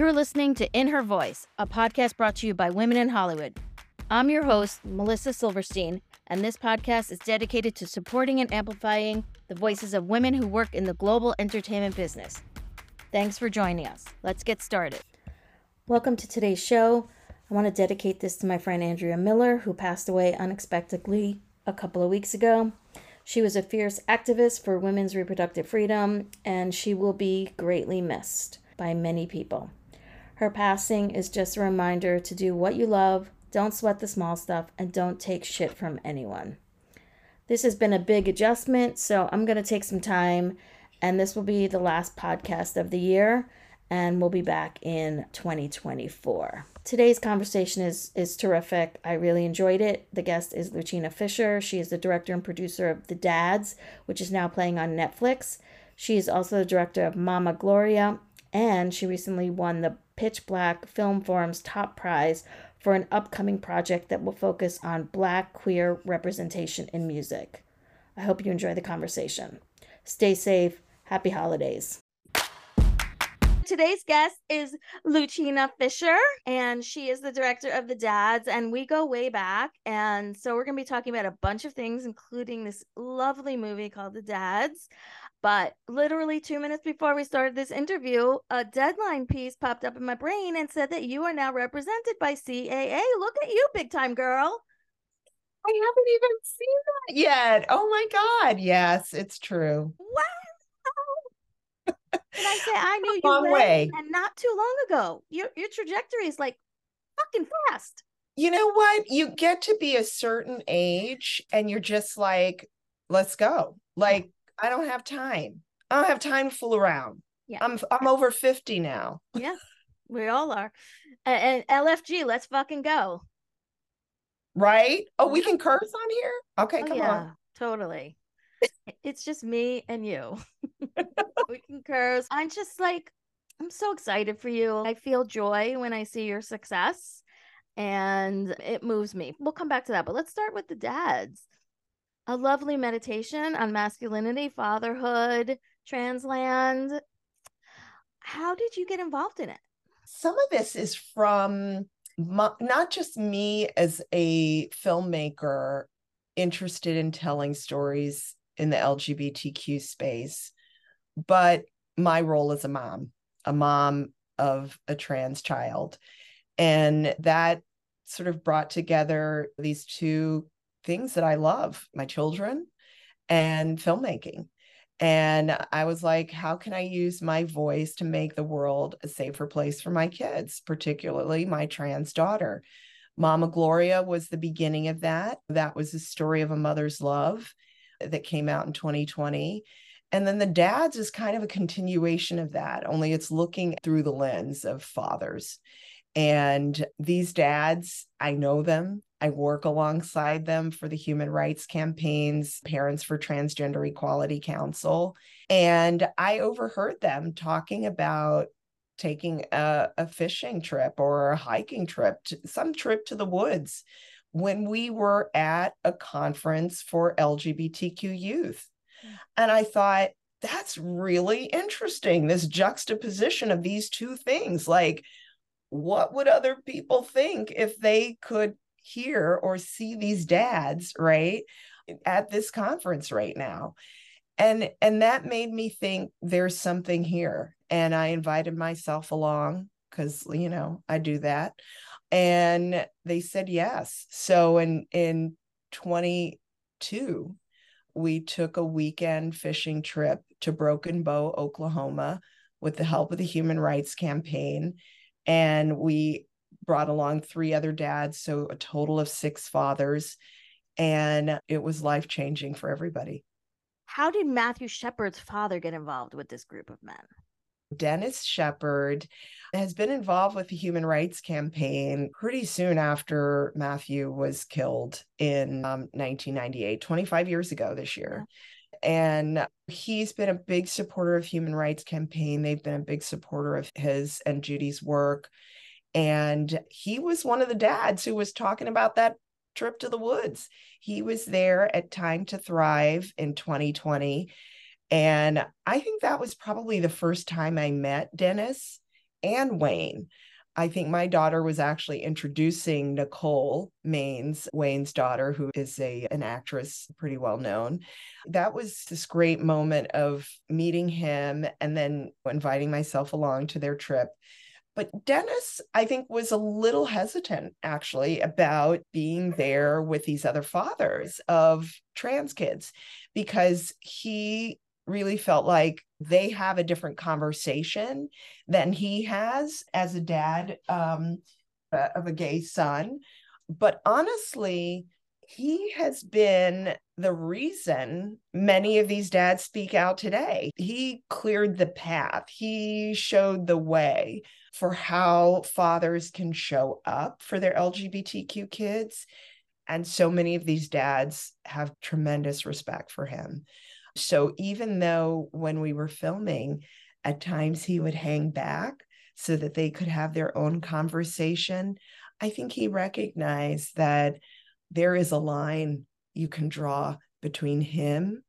You're listening to In Her Voice, a podcast brought to you by Women and Hollywood. I'm your host, Melissa Silverstein, and this podcast is dedicated to supporting and amplifying the voices of women who work in the global entertainment business. Thanks for joining us. Let's get started. Welcome to today's show. I want to dedicate this to my friend Andrea Miller, who passed away unexpectedly a couple of weeks ago. She was a fierce activist for women's reproductive freedom, and she will be greatly missed by many people. Her passing is just a reminder to do what you love, don't sweat the small stuff, and don't take shit from anyone. This has been a big adjustment, so I'm going to take some time, and this will be the last podcast of the year, and we'll be back in 2024. Today's conversation is is terrific. I really enjoyed it. The guest is Luchina Fisher. She is the director and producer of The Dads, which is now playing on Netflix. She is also the director of Mama Gloria, and she recently won the Pitch Black Film Forum's top prize for an upcoming project that will focus on Black queer representation in music. I hope you enjoy the conversation. Stay safe. Happy holidays. Today's guest is Luchina Fisher, and she is the director of The Dads, and we go way back. And so we're going to be talking about a bunch of things, including this lovely movie called The Dads. But literally two minutes before we started this interview, a deadline piece popped up in my brain and said that you are now represented by CAA. Look at you, big time girl. I haven't even seen that yet. Oh my God. Yes, it's true. Wow. And I say I knew you Long way. and not too long ago. Your your trajectory is like fucking fast. You know what? You get to be a certain age and you're just like, let's go. Like, I don't have time. I don't have time to fool around. Yeah. I'm I'm over 50 now. Yeah, we all are. And, and LFG, let's fucking go. Right? Oh, we can curse on here? Okay, Oh, come yeah, on. totally. it's just me and you. we can curse. I'm just like, I'm so excited for you. I feel joy when I see your success and it moves me. We'll come back to that, but let's start with the dads. A lovely meditation on masculinity, fatherhood, transland. How did you get involved in it? Some of this is from my, not just me as a filmmaker interested in telling stories in the LGBTQ space, but my role as a mom, a mom of a trans child. And that sort of brought together these two things that I love my children and filmmaking. And I was like, how can I use my voice to make the world a safer place for my kids, particularly my trans daughter? Mama Gloria was the beginning of that. That was the story of a mother's love that came out in 2020. And then the dads is kind of a continuation of that, only it's looking through the lens of fathers. And these dads, I know them. I work alongside them for the human rights campaigns, Parents for Transgender Equality Council. And I overheard them talking about taking a, a fishing trip or a hiking trip, to, some trip to the woods when we were at a conference for LGBTQ youth. And I thought, that's really interesting. This juxtaposition of these two things. Like, what would other people think if they could hear or see these dads, right, at this conference right now? And and that made me think there's something here. And I invited myself along because you know I do that. And they said yes. So in in 22, we took a weekend fishing trip to Broken Bow, Oklahoma, with the help of the Human Rights Campaign. And we brought along three other dads, so a total of six fathers. And it was life changing for everybody. How did Matthew Shepard's father get involved with this group of men? Dennis Shepard has been involved with the Human Rights Campaign pretty soon after Matthew was killed in um, 1998, 25 years ago this year. And he's been a big supporter of Human Rights Campaign. They've been a big supporter of his and Judy's work. And he was one of the dads who was talking about that trip to the woods. He was there at Time to Thrive in 2020. And I think that was probably the first time I met Dennis and Wayne. I think my daughter was actually introducing Nicole Maines, Wayne's daughter, who is a an actress pretty well known. That was this great moment of meeting him and then inviting myself along to their trip. But Dennis, I think, was a little hesitant actually about being there with these other fathers of trans kids because he really felt like they have a different conversation than he has as a dad um, uh, of a gay son. But honestly, he has been the reason many of these dads speak out today. He cleared the path, he showed the way for how fathers can show up for their LGBTQ kids. And so many of these dads have tremendous respect for him. So even though when we were filming, at times he would hang back so that they could have their own conversation, I think he recognized that there is a line you can draw between him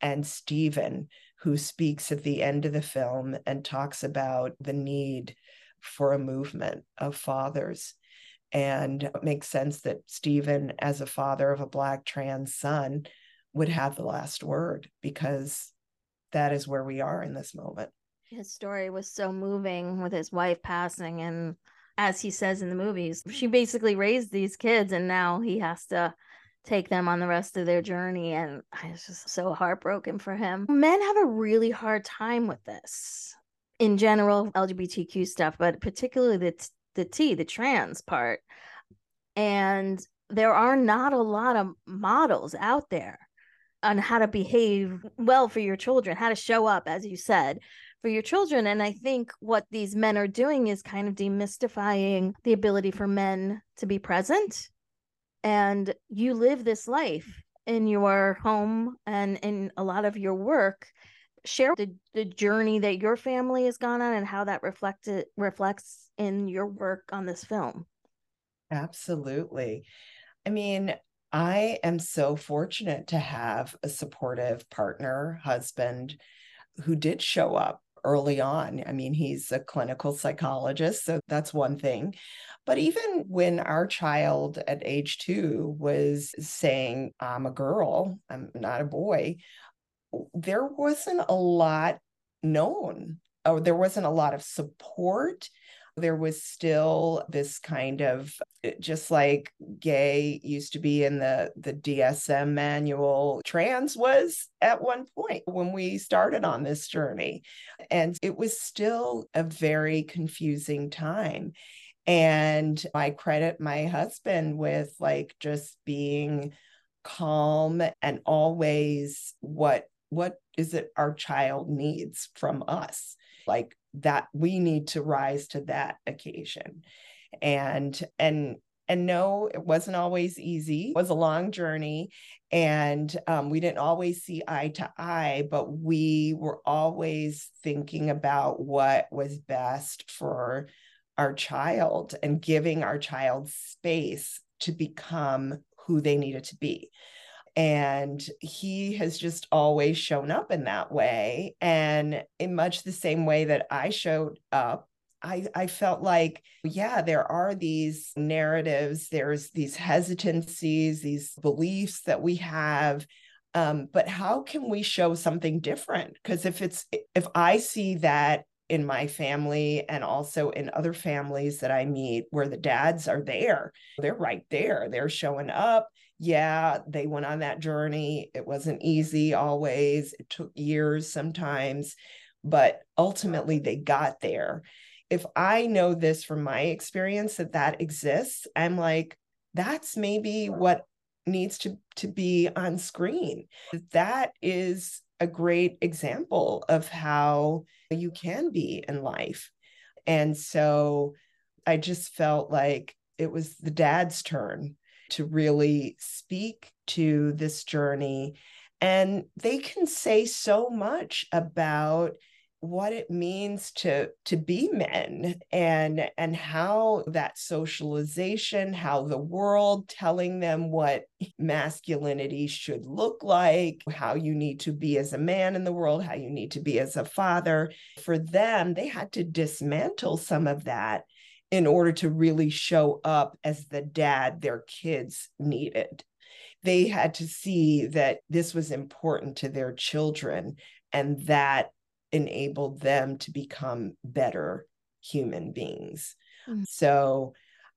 and Stephen, who speaks at the end of the film and talks about the need for a movement of fathers. And it makes sense that Stephen, as a father of a Black trans son, would have the last word because that is where we are in this moment. His story was so moving with his wife passing. And as he says in the movies, she basically raised these kids and now he has to take them on the rest of their journey. And I was just so heartbroken for him. Men have a really hard time with this in general, LGBTQ stuff, but particularly the, the T, the trans part. And there are not a lot of models out there on how to behave well for your children, how to show up, as you said, for your children. And I think what these men are doing is kind of demystifying the ability for men to be present. And you live this life in your home and in a lot of your work. Share the, the journey that your family has gone on and how that reflected reflects in your work on this film. Absolutely. I mean, I am so fortunate to have a supportive partner, husband, who did show up early on. I mean, he's a clinical psychologist, so that's one thing. But even when our child at age two was saying, I'm a girl, I'm not a boy, there wasn't a lot known, or there wasn't a lot of support there was still this kind of eh, just like gay used to be in the the DSM manual trans was at one point when we started on this journey. And it was still a very confusing time. And I credit my husband with like just being calm and always what what is it our child needs from us? Like that we need to rise to that occasion. And and and no it wasn't always easy. It was a long journey and um, we didn't always see eye to eye but we were always thinking about what was best for our child and giving our child space to become who they needed to be and he has just always shown up in that way. And in much the same way that I showed up, I, I felt like, yeah, there are these narratives, there's these hesitancies, these beliefs that we have. Um, but how can we show something different? Because if it's if I see that in my family and also in other families that I meet where the dads are there, they're right there, they're showing up yeah, they went on that journey. It wasn't easy always, it took years sometimes, but ultimately they got there. If I know this from my experience that that exists, I'm like, that's maybe what needs to, to be on screen. That is a great example of how you can be in life. And so I just felt like it was the dad's turn to really speak to this journey. And they can say so much about what it means to to be men and and how that socialization how the world telling them what masculinity should look like how you need to be as a man in the world how you need to be as a father for them they had to dismantle some of that in order to really show up as the dad their kids needed they had to see that this was important to their children and that enabled them to become better human beings. Mm-hmm. So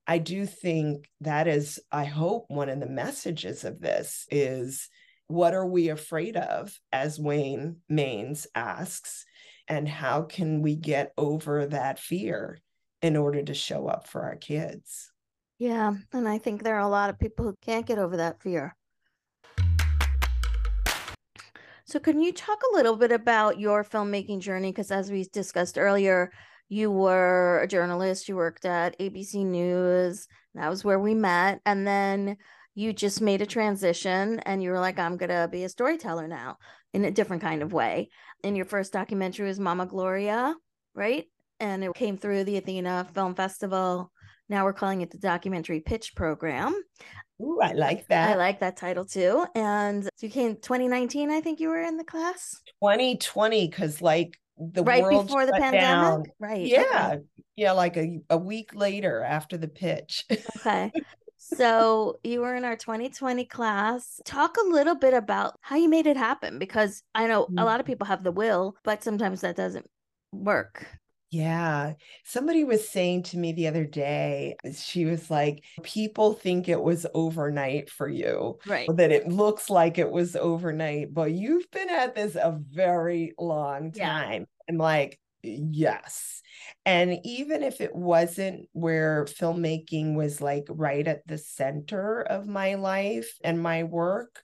I do think that is, I hope, one of the messages of this is what are we afraid of, as Wayne Maines asks, and how can we get over that fear in order to show up for our kids? Yeah. And I think there are a lot of people who can't get over that fear. So, can you talk a little bit about your filmmaking journey? Because, as we discussed earlier, you were a journalist, you worked at ABC News, that was where we met. And then you just made a transition and you were like, I'm going to be a storyteller now in a different kind of way. And your first documentary was Mama Gloria, right? And it came through the Athena Film Festival. Now we're calling it the Documentary Pitch Program. Ooh, I like that. I like that title too. And you came 2019, I think you were in the class. 2020, because like the right world before the pandemic. Down. Right. Yeah. Okay. Yeah, like a, a week later after the pitch. okay. So you were in our 2020 class. Talk a little bit about how you made it happen because I know a mm. lot of people have the will, but sometimes that doesn't work. Yeah. Somebody was saying to me the other day, eh, she was like, people think it was overnight for you. Right. That it looks like it was overnight, but you've been at this a very long time. Yeah. And like, yes. And even if it wasn't where filmmaking was like right at the center of my life and my work,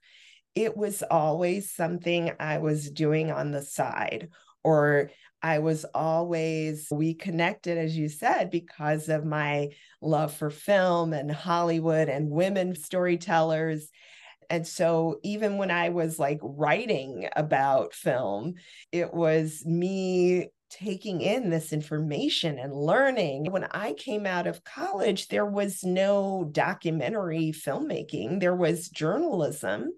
it was always something I was doing on the side or I was always, we connected, as you said, because of my love for film and Hollywood and women storytellers. And so, even when I was like writing about film, it was me taking in this information and learning. When I came out of college, there was no documentary filmmaking, there was journalism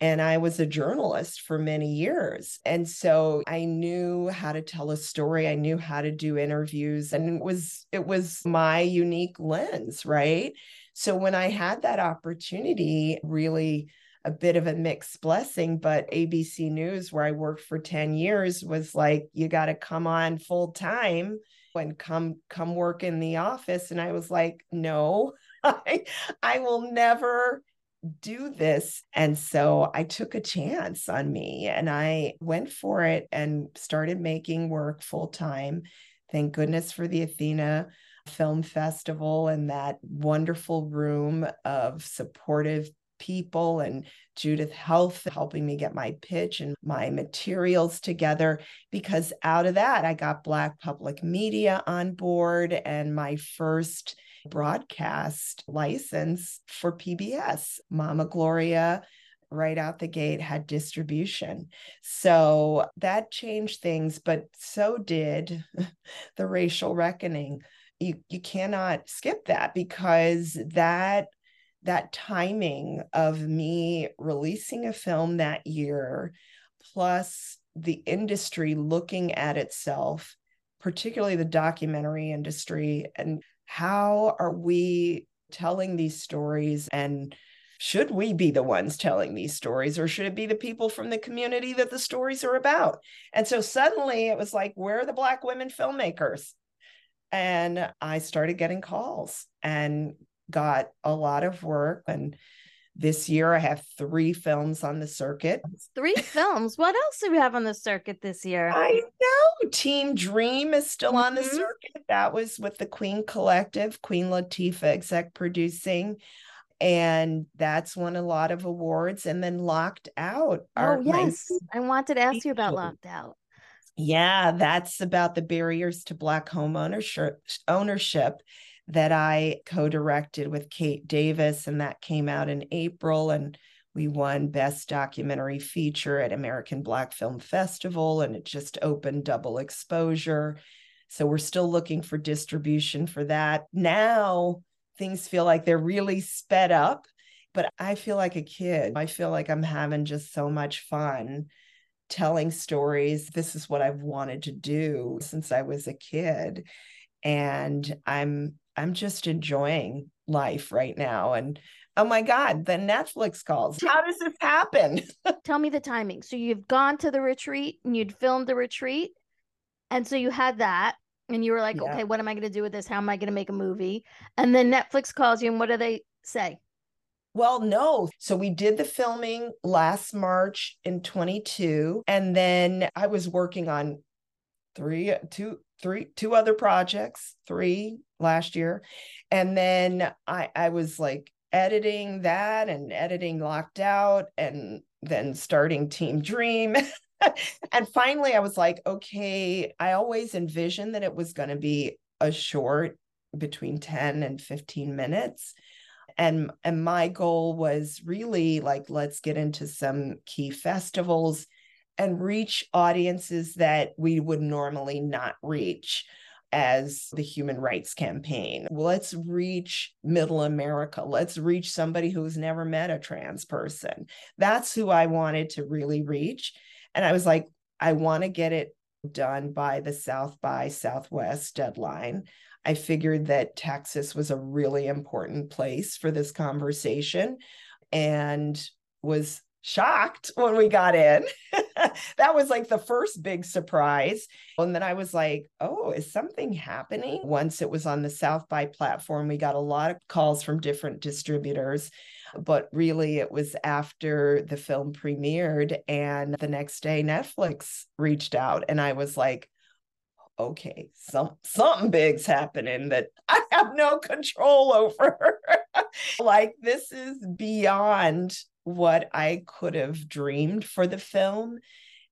and I was a journalist for many years. And so I knew how to tell a story, I knew how to do interviews and it was it was my unique lens, right? So when I had that opportunity, really a bit of a mixed blessing, but ABC News where I worked for 10 years was like you got to come on full time and come come work in the office and I was like, "No, I, I will never do this. And so I took a chance on me and I went for it and started making work full time. Thank goodness for the Athena Film Festival and that wonderful room of supportive people and Judith Health helping me get my pitch and my materials together. Because out of that, I got Black Public Media on board and my first broadcast license for PBS. Mama Gloria right out the gate had distribution. So that changed things, but so did the racial reckoning. You you cannot skip that because that that timing of me releasing a film that year plus the industry looking at itself particularly the documentary industry and how are we telling these stories? And should we be the ones telling these stories or should it be the people from the community that the stories are about? And so suddenly it was like where are the black women filmmakers? And i started getting calls and got a lot of work and this year, I have three films on the circuit. Three films. What else do we have on the circuit this year? I know. Team Dream is still on the mm-hmm. circuit. That was with the Queen Collective, Queen Latifah exec producing. And that's won a lot of awards. And then Locked Out. Oh, yes. I wanted to ask you about Locked Out. Yeah, that's about the barriers to Black home ownership. ownership that I co directed with Kate Davis, and that came out in April. And We won Best Documentary Feature at American Black Film Festival, and it just opened double exposure. So we're still looking for distribution for that. Now things feel like they're really sped up, but I feel like a kid. I feel like I'm having just so much fun telling stories. This is what I've wanted to do since I was a kid. And I'm I'm just enjoying life right now. And oh my God, the Netflix calls. How does this happen? Tell me the timing. So you've gone to the retreat and you'd filmed the retreat. And so you had that and you were like, yeah. okay, what am I going to do with this? How am I going to make a movie? And then Netflix calls you and what do they say? Well, no. So we did the filming last March in 22 and then I was working on three two three two other projects, three last year. And then I I was like editing that and editing locked out and then starting Team Dream. and finally I was like, okay, I always envisioned that it was going to be a short between 10 and 15 minutes and and my goal was really like let's get into some key festivals and reach audiences that we would normally not reach as the human rights campaign. Let's reach middle America. Let's reach somebody who's never met a trans person. That's who I wanted to really reach. And I was like, I want to get it done by the South by Southwest deadline. I figured that Texas was a really important place for this conversation and was shocked when we got in. that was like the first big surprise. And then I was like, oh, is something happening? Once it was on the South by platform, we got a lot of calls from different distributors. But really, it was after the film premiered, and the next day, Netflix reached out, and I was like, okay, some something big's happening that I have no control over. like this is beyond what I could have dreamed for the film.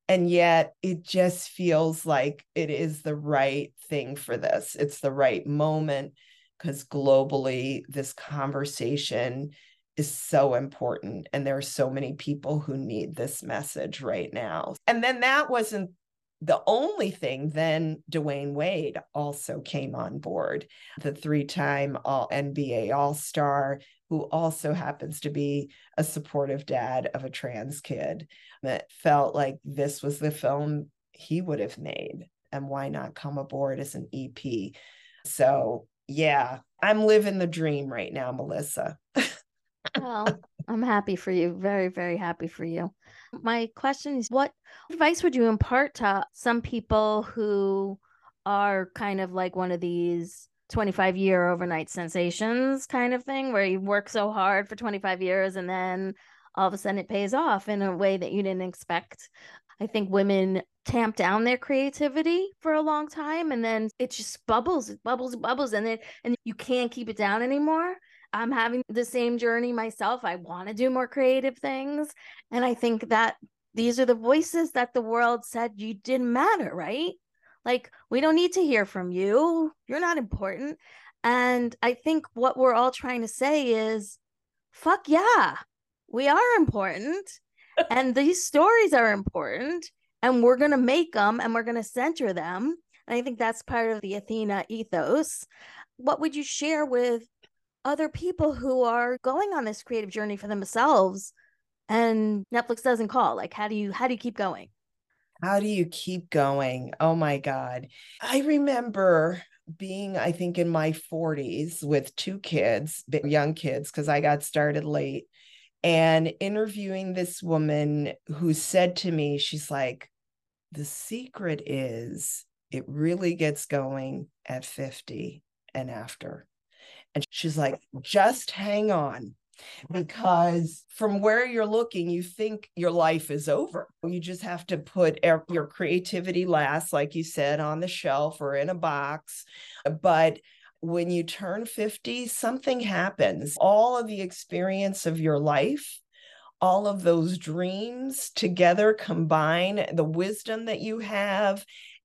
And yet it just feels like it is the right thing for this. It's the right moment because globally, this conversation is so important. And there are so many people who need this message right now. And then that wasn't the only thing then Dwyane Wade also came on board, the three-time all NBA All-Star, who also happens to be a supportive dad of a trans kid. That felt like this was the film he would have made. And why not come aboard as an EP? So yeah, I'm living the dream right now, Melissa. well, I'm happy for you. Very, very happy for you. My question is what advice would you impart to some people who are kind of like one of these 25 year overnight sensations kind of thing where you work so hard for 25 years and then all of a sudden it pays off in a way that you didn't expect. I think women tamp down their creativity for a long time and then it just bubbles, it bubbles, bubbles and then and you can't keep it down anymore. I'm having the same journey myself. I want to do more creative things. And I think that these are the voices that the world said you didn't matter, right? Like, we don't need to hear from you. You're not important. And I think what we're all trying to say is fuck yeah, we are important. and these stories are important. And we're going to make them and we're going to center them. And I think that's part of the Athena ethos. What would you share with other people who are going on this creative journey for themselves and Netflix doesn't call? Like how do you how do you keep going? How do you keep going? Oh my god. I remember being I think in my 40s with two kids, young kids cuz I got started late and interviewing this woman who said to me she's like the secret is it really gets going at 50 and after and she's like, just hang on Mm-hmm. because from where you're looking, you think your life is over. You just have to put your creativity last, like you said, on the shelf or in a box. But when you turn 50, something happens. All of the experience of your life, all of those dreams together combine the wisdom that you have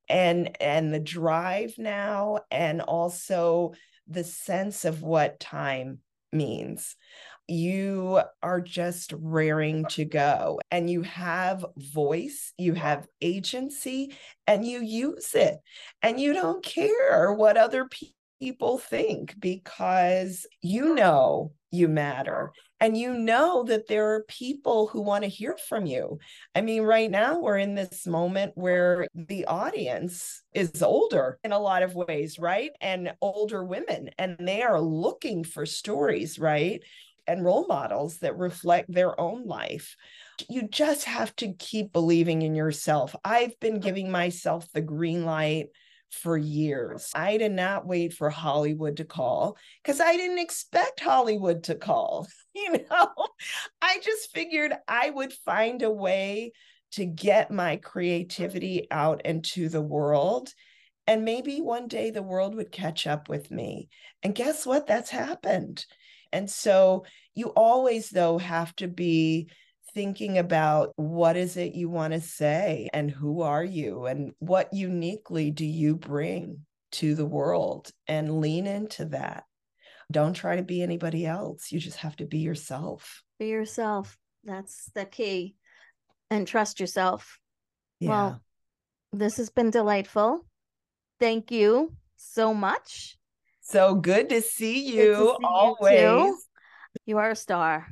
and and the drive now and also the sense of what time means. You are just raring to go and you have voice, you have agency, and you use it. And you don't care what other people think because you know you matter and you know that there are people who want to hear from you. I mean, right now we're in this moment where the audience is older in a lot of ways, right? And older women, and they are looking for stories, right? And role models that reflect their own life. You just have to keep believing in yourself. I've been giving myself the green light for years. I did not wait for Hollywood to call because I didn't expect Hollywood to call. You know, I just figured I would find a way to get my creativity out into the world. And maybe one day the world would catch up with me. And guess what? That's happened. And so you always, though, have to be thinking about what is it you want to say and who are you and what uniquely do you bring to the world and lean into that. Don't try to be anybody else. You just have to be yourself. Be yourself. That's the key. And trust yourself. Yeah. Well, this has been delightful. Thank you so much. So good to see you to see always. You, you are a star.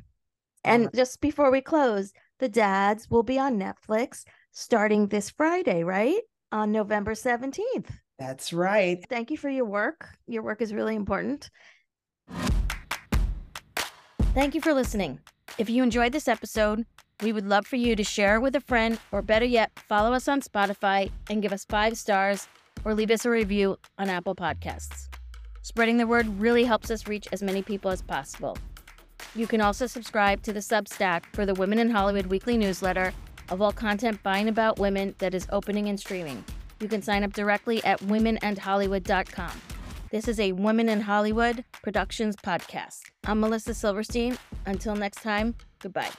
Uh-huh. And just before we close, The Dads will be on Netflix starting this Friday, right? On November 17th. That's right. Thank you for your work. Your work is really important. Thank you for listening. If you enjoyed this episode, we would love for you to share it with a friend, or better yet, follow us on Spotify and give us five stars or leave us a review on Apple Podcasts. Spreading the word really helps us reach as many people as possible. You can also subscribe to the Substack for the Women and Hollywood weekly newsletter of all content by and about women that is opening and streaming. You can sign up directly at womenandhollywood.com. This is a Women and Hollywood Productions podcast. I'm Melissa Silverstein. Until next time, goodbye.